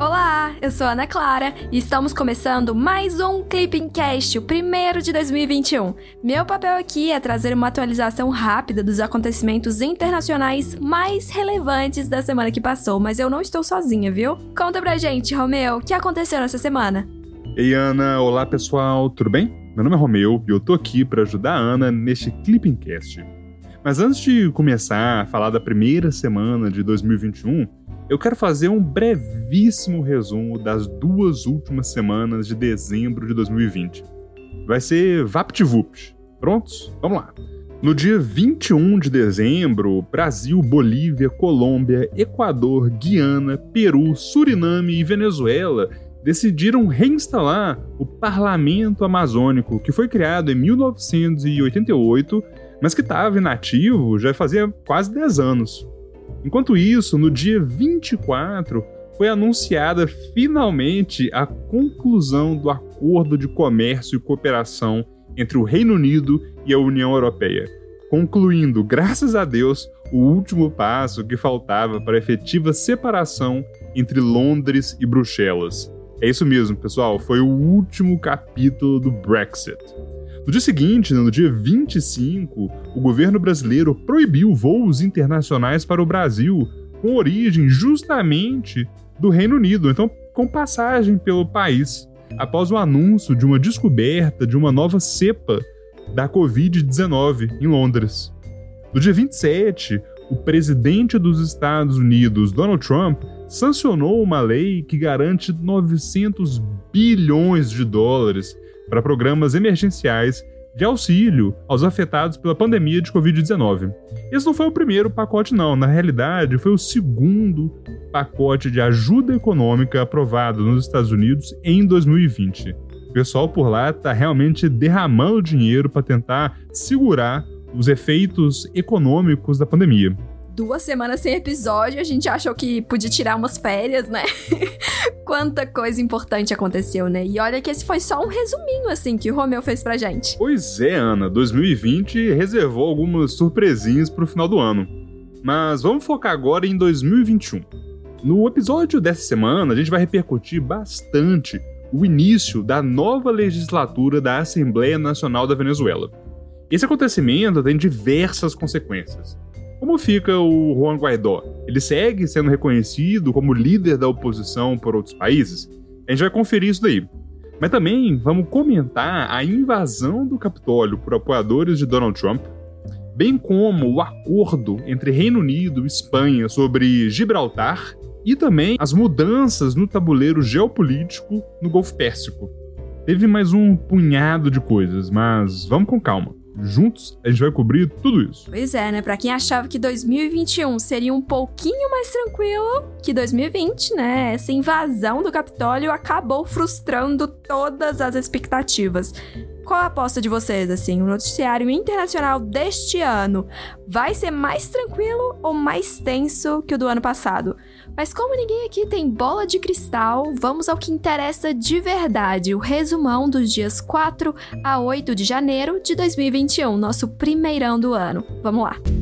Olá, eu sou Ana Clara e estamos começando mais um Clipping Cast, o primeiro de 2021. Meu papel aqui é trazer uma atualização rápida dos acontecimentos internacionais mais relevantes da semana que passou, mas eu não estou sozinha, viu? Conta pra gente, Romeu, o que aconteceu nessa semana? Ei, Ana, olá pessoal, tudo bem? Meu nome é Romeu e eu tô aqui para ajudar a Ana neste Clipping Cast. Mas antes de começar a falar da primeira semana de 2021, eu quero fazer um brevíssimo resumo das duas últimas semanas de dezembro de 2020. Vai ser VaptVupt. Prontos? Vamos lá. No dia 21 de dezembro, Brasil, Bolívia, Colômbia, Equador, Guiana, Peru, Suriname e Venezuela decidiram reinstalar o Parlamento Amazônico, que foi criado em 1988, mas que estava inativo já fazia quase 10 anos. Enquanto isso, no dia 24, foi anunciada finalmente a conclusão do acordo de comércio e cooperação entre o Reino Unido e a União Europeia, concluindo, graças a Deus, o último passo que faltava para a efetiva separação entre Londres e Bruxelas. É isso mesmo, pessoal, foi o último capítulo do Brexit. No dia seguinte, no dia 25, o governo brasileiro proibiu voos internacionais para o Brasil com origem justamente do Reino Unido, então com passagem pelo país, após o anúncio de uma descoberta de uma nova cepa da Covid-19 em Londres. No dia 27, o presidente dos Estados Unidos, Donald Trump, sancionou uma lei que garante 900 bilhões de dólares para programas emergenciais de auxílio aos afetados pela pandemia de Covid-19. Esse não foi o primeiro pacote, não. Na realidade, foi o segundo pacote de ajuda econômica aprovado nos Estados Unidos em 2020. O pessoal por lá está realmente derramando dinheiro para tentar segurar os efeitos econômicos da pandemia duas semanas sem episódio, a gente achou que podia tirar umas férias, né? Quanta coisa importante aconteceu, né? E olha que esse foi só um resuminho, assim, que o Romeu fez pra gente. Pois é, Ana, 2020 reservou algumas surpresinhas pro final do ano. Mas vamos focar agora em 2021. No episódio dessa semana, a gente vai repercutir bastante o início da nova legislatura da Assembleia Nacional da Venezuela. Esse acontecimento tem diversas consequências. Como fica o Juan Guaidó? Ele segue sendo reconhecido como líder da oposição por outros países? A gente vai conferir isso daí. Mas também vamos comentar a invasão do Capitólio por apoiadores de Donald Trump, bem como o acordo entre Reino Unido e Espanha sobre Gibraltar e também as mudanças no tabuleiro geopolítico no Golfo Pérsico. Teve mais um punhado de coisas, mas vamos com calma. Juntos, a gente vai cobrir tudo isso. Pois é, né? Pra quem achava que 2021 seria um pouquinho mais tranquilo que 2020, né? Essa invasão do Capitólio acabou frustrando todas as expectativas. Qual a aposta de vocês, assim? O noticiário internacional deste ano vai ser mais tranquilo ou mais tenso que o do ano passado? Mas como ninguém aqui tem bola de cristal, vamos ao que interessa de verdade, o resumão dos dias 4 a 8 de janeiro de 2021, nosso primeirão do ano. Vamos lá.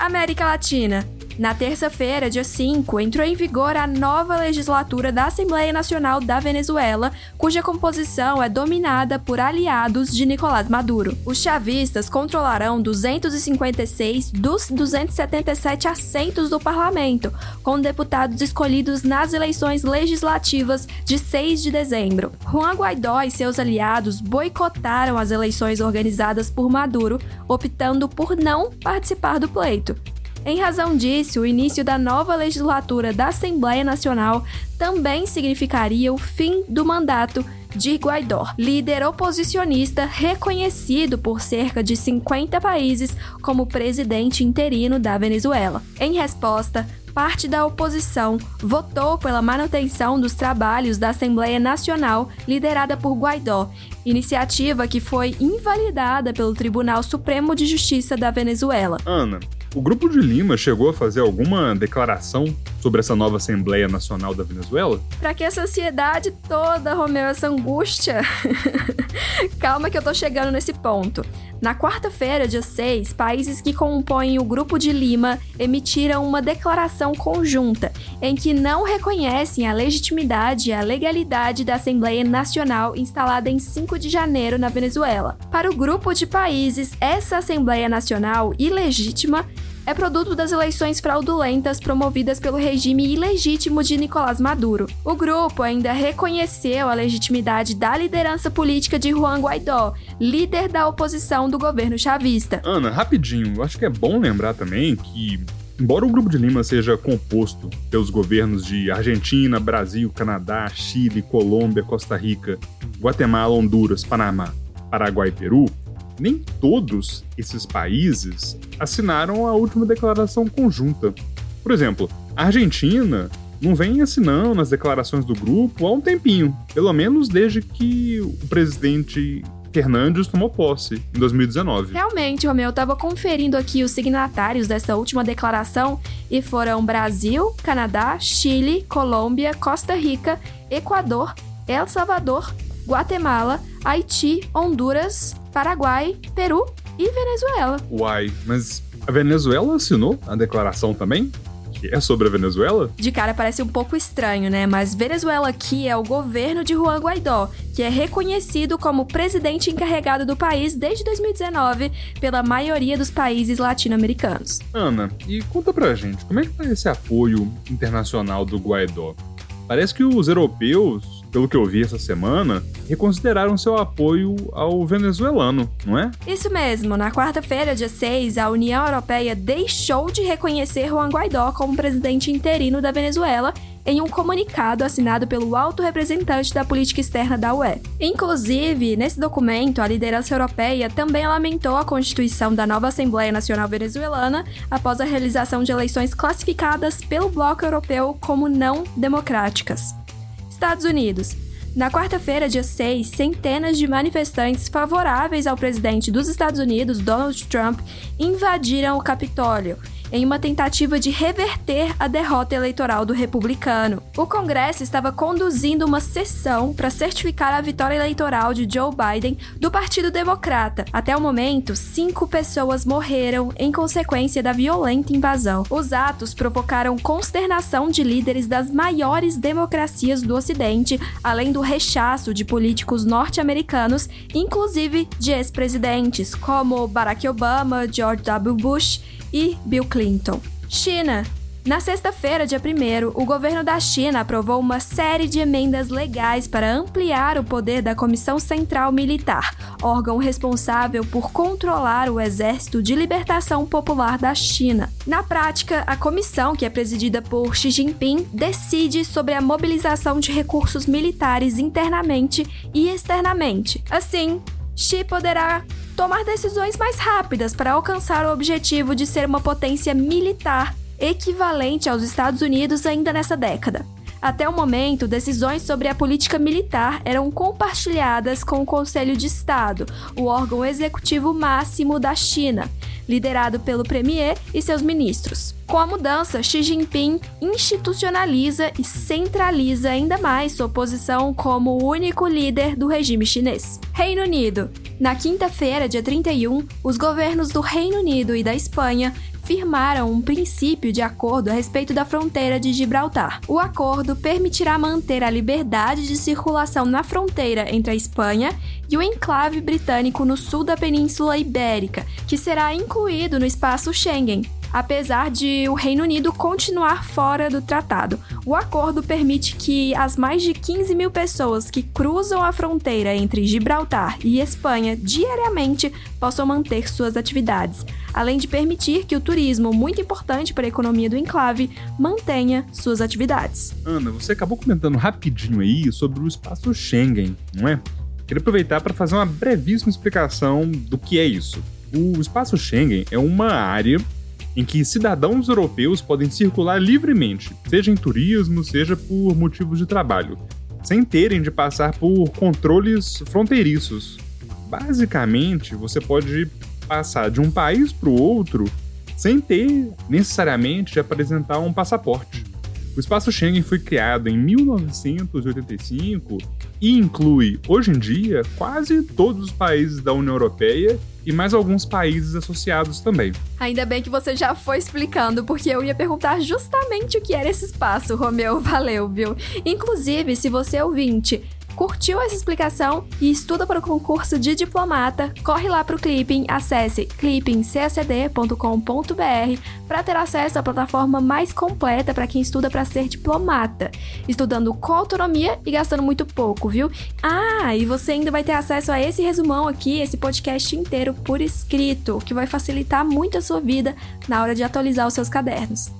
América Latina. Na terça-feira, dia 5, entrou em vigor a nova legislatura da Assembleia Nacional da Venezuela, cuja composição é dominada por aliados de Nicolás Maduro. Os chavistas controlarão 256 dos 277 assentos do parlamento, com deputados escolhidos nas eleições legislativas de 6 de dezembro. Juan Guaidó e seus aliados boicotaram as eleições organizadas por Maduro, optando por não participar do pleito. Em razão disso, o início da nova legislatura da Assembleia Nacional também significaria o fim do mandato de Guaidó, líder oposicionista reconhecido por cerca de 50 países como presidente interino da Venezuela. Em resposta, parte da oposição votou pela manutenção dos trabalhos da Assembleia Nacional liderada por Guaidó, iniciativa que foi invalidada pelo Tribunal Supremo de Justiça da Venezuela. Ana, O Grupo de Lima chegou a fazer alguma declaração sobre essa nova Assembleia Nacional da Venezuela? Para que essa ansiedade toda, Romeu, essa angústia? Calma que eu tô chegando nesse ponto. Na quarta-feira, dia 6, países que compõem o Grupo de Lima emitiram uma declaração conjunta em que não reconhecem a legitimidade e a legalidade da Assembleia Nacional instalada em 5 de janeiro na Venezuela. Para o grupo de países, essa Assembleia Nacional ilegítima é produto das eleições fraudulentas promovidas pelo regime ilegítimo de Nicolás Maduro. O grupo ainda reconheceu a legitimidade da liderança política de Juan Guaidó, líder da oposição do governo chavista. Ana, rapidinho, acho que é bom lembrar também que Embora o Grupo de Lima seja composto pelos governos de Argentina, Brasil, Canadá, Chile, Colômbia, Costa Rica, Guatemala, Honduras, Panamá, Paraguai e Peru, nem todos esses países assinaram a última declaração conjunta. Por exemplo, a Argentina não vem assinando as declarações do grupo há um tempinho, pelo menos desde que o presidente Fernandes tomou posse em 2019. Realmente, Romeu, eu estava conferindo aqui os signatários dessa última declaração e foram Brasil, Canadá, Chile, Colômbia, Costa Rica, Equador, El Salvador, Guatemala, Haiti, Honduras, Paraguai, Peru e Venezuela. Uai, mas a Venezuela assinou a declaração também? Que é sobre a Venezuela? De cara parece um pouco estranho, né? Mas Venezuela aqui é o governo de Juan Guaidó, que é reconhecido como presidente encarregado do país desde 2019 pela maioria dos países latino-americanos. Ana, e conta pra gente, como é que tá esse apoio internacional do Guaidó? Parece que os europeus pelo que eu vi essa semana, reconsideraram seu apoio ao venezuelano, não é? Isso mesmo. Na quarta-feira, dia 6, a União Europeia deixou de reconhecer Juan Guaidó como presidente interino da Venezuela em um comunicado assinado pelo alto representante da política externa da UE. Inclusive, nesse documento, a liderança europeia também lamentou a constituição da nova Assembleia Nacional Venezuelana após a realização de eleições classificadas pelo bloco europeu como não democráticas. Estados Unidos. Na quarta-feira, dia 6, centenas de manifestantes favoráveis ao presidente dos Estados Unidos, Donald Trump, invadiram o Capitólio em uma tentativa de reverter a derrota eleitoral do republicano. O Congresso estava conduzindo uma sessão para certificar a vitória eleitoral de Joe Biden do Partido Democrata. Até o momento, cinco pessoas morreram em consequência da violenta invasão. Os atos provocaram consternação de líderes das maiores democracias do Ocidente, além do rechaço de políticos norte-americanos, inclusive de ex-presidentes como Barack Obama, George W. Bush e Bill Clinton. China. Na sexta-feira, dia 1, o governo da China aprovou uma série de emendas legais para ampliar o poder da Comissão Central Militar, órgão responsável por controlar o Exército de Libertação Popular da China. Na prática, a comissão, que é presidida por Xi Jinping, decide sobre a mobilização de recursos militares internamente e externamente. Assim, Xi poderá tomar decisões mais rápidas para alcançar o objetivo de ser uma potência militar equivalente aos Estados Unidos ainda nessa década. Até o momento, decisões sobre a política militar eram compartilhadas com o Conselho de Estado, o órgão executivo máximo da China, liderado pelo premier e seus ministros. Com a mudança, Xi Jinping institucionaliza e centraliza ainda mais sua posição como o único líder do regime chinês. Reino Unido. Na quinta-feira, dia 31, os governos do Reino Unido e da Espanha firmaram um princípio de acordo a respeito da fronteira de Gibraltar. O acordo permitirá manter a liberdade de circulação na fronteira entre a Espanha e o enclave britânico no sul da Península Ibérica, que será incluído no espaço Schengen, apesar de o Reino Unido continuar fora do tratado. O acordo permite que as mais de 15 mil pessoas que cruzam a fronteira entre Gibraltar e Espanha diariamente possam manter suas atividades, além de permitir que o turismo, muito importante para a economia do enclave, mantenha suas atividades. Ana, você acabou comentando rapidinho aí sobre o espaço Schengen, não é? Queria aproveitar para fazer uma brevíssima explicação do que é isso. O espaço Schengen é uma área em que cidadãos europeus podem circular livremente, seja em turismo, seja por motivos de trabalho, sem terem de passar por controles fronteiriços. Basicamente, você pode passar de um país para o outro sem ter necessariamente de apresentar um passaporte. O espaço Schengen foi criado em 1985 e inclui, hoje em dia, quase todos os países da União Europeia e mais alguns países associados também. Ainda bem que você já foi explicando, porque eu ia perguntar justamente o que era esse espaço, Romeu. Valeu, viu? Inclusive, se você é ouvinte Curtiu essa explicação e estuda para o concurso de diplomata? Corre lá para o Clipping, acesse clippingcacd.com.br para ter acesso à plataforma mais completa para quem estuda para ser diplomata, estudando com autonomia e gastando muito pouco, viu? Ah, e você ainda vai ter acesso a esse resumão aqui, esse podcast inteiro por escrito, que vai facilitar muito a sua vida na hora de atualizar os seus cadernos.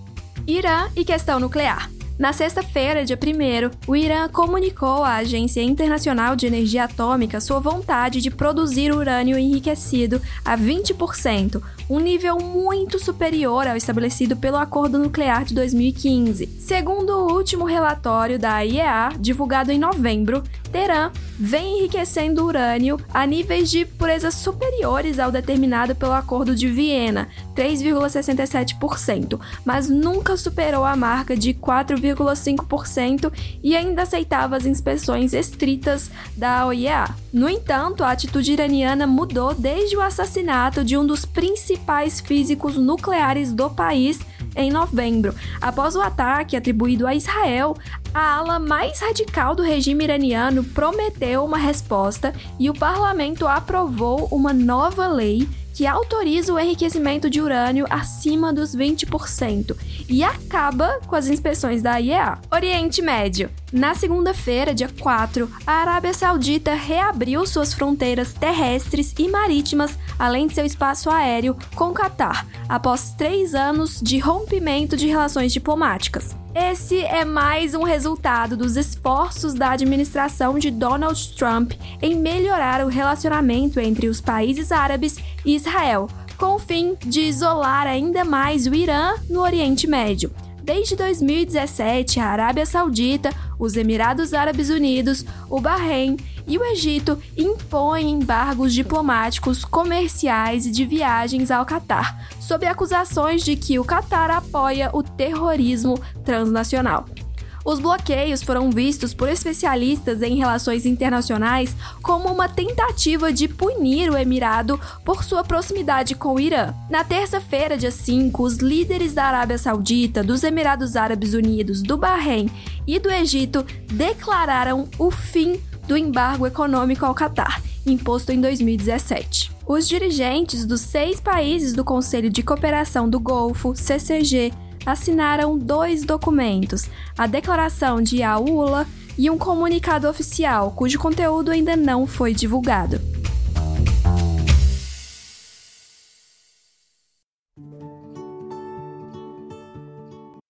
Irã e questão nuclear. Na sexta-feira, dia 1, o Irã comunicou à Agência Internacional de Energia Atômica sua vontade de produzir urânio enriquecido a 20%, um nível muito superior ao estabelecido pelo Acordo Nuclear de 2015. Segundo o último relatório da IEA, divulgado em novembro, Teherã vem enriquecendo urânio a níveis de pureza superiores ao determinado pelo Acordo de Viena, 3,67%, mas nunca superou a marca de 4,5% e ainda aceitava as inspeções estritas da OIEA. No entanto, a atitude iraniana mudou desde o assassinato de um dos principais físicos nucleares do país em novembro. Após o ataque atribuído a Israel, a ala mais radical do regime iraniano prometeu uma resposta e o parlamento aprovou uma nova lei que autoriza o enriquecimento de urânio acima dos 20% e acaba com as inspeções da IEA. Oriente Médio. Na segunda-feira, dia 4, a Arábia Saudita reabriu suas fronteiras terrestres e marítimas, além de seu espaço aéreo, com o Catar, após três anos de rompimento de relações diplomáticas. Esse é mais um resultado dos esforços da administração de Donald Trump em melhorar o relacionamento entre os países árabes e Israel, com o fim de isolar ainda mais o Irã no Oriente Médio. Desde 2017, a Arábia Saudita, os Emirados Árabes Unidos, o Bahrein e o Egito impõem embargos diplomáticos, comerciais e de viagens ao Catar, sob acusações de que o Catar apoia o terrorismo transnacional. Os bloqueios foram vistos por especialistas em relações internacionais como uma tentativa de punir o Emirado por sua proximidade com o Irã. Na terça-feira, dia 5, os líderes da Arábia Saudita, dos Emirados Árabes Unidos, do Bahrein e do Egito declararam o fim do embargo econômico ao Catar, imposto em 2017. Os dirigentes dos seis países do Conselho de Cooperação do Golfo, CCG, assinaram dois documentos: a Declaração de Aula e um comunicado oficial, cujo conteúdo ainda não foi divulgado.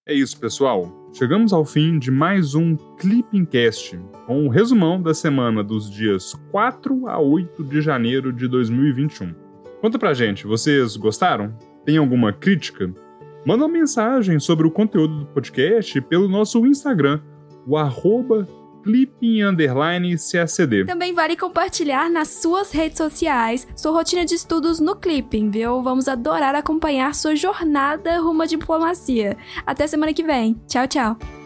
É isso, pessoal. Chegamos ao fim de mais um Clipping Cast, com o um resumão da semana dos dias 4 a 8 de janeiro de 2021. Conta pra gente, vocês gostaram? Tem alguma crítica? Manda uma mensagem sobre o conteúdo do podcast pelo nosso Instagram, o arroba clipping_cacd. Também vale compartilhar nas suas redes sociais sua rotina de estudos no Clipping, viu? Vamos adorar acompanhar sua jornada rumo à diplomacia. Até semana que vem. Tchau, tchau.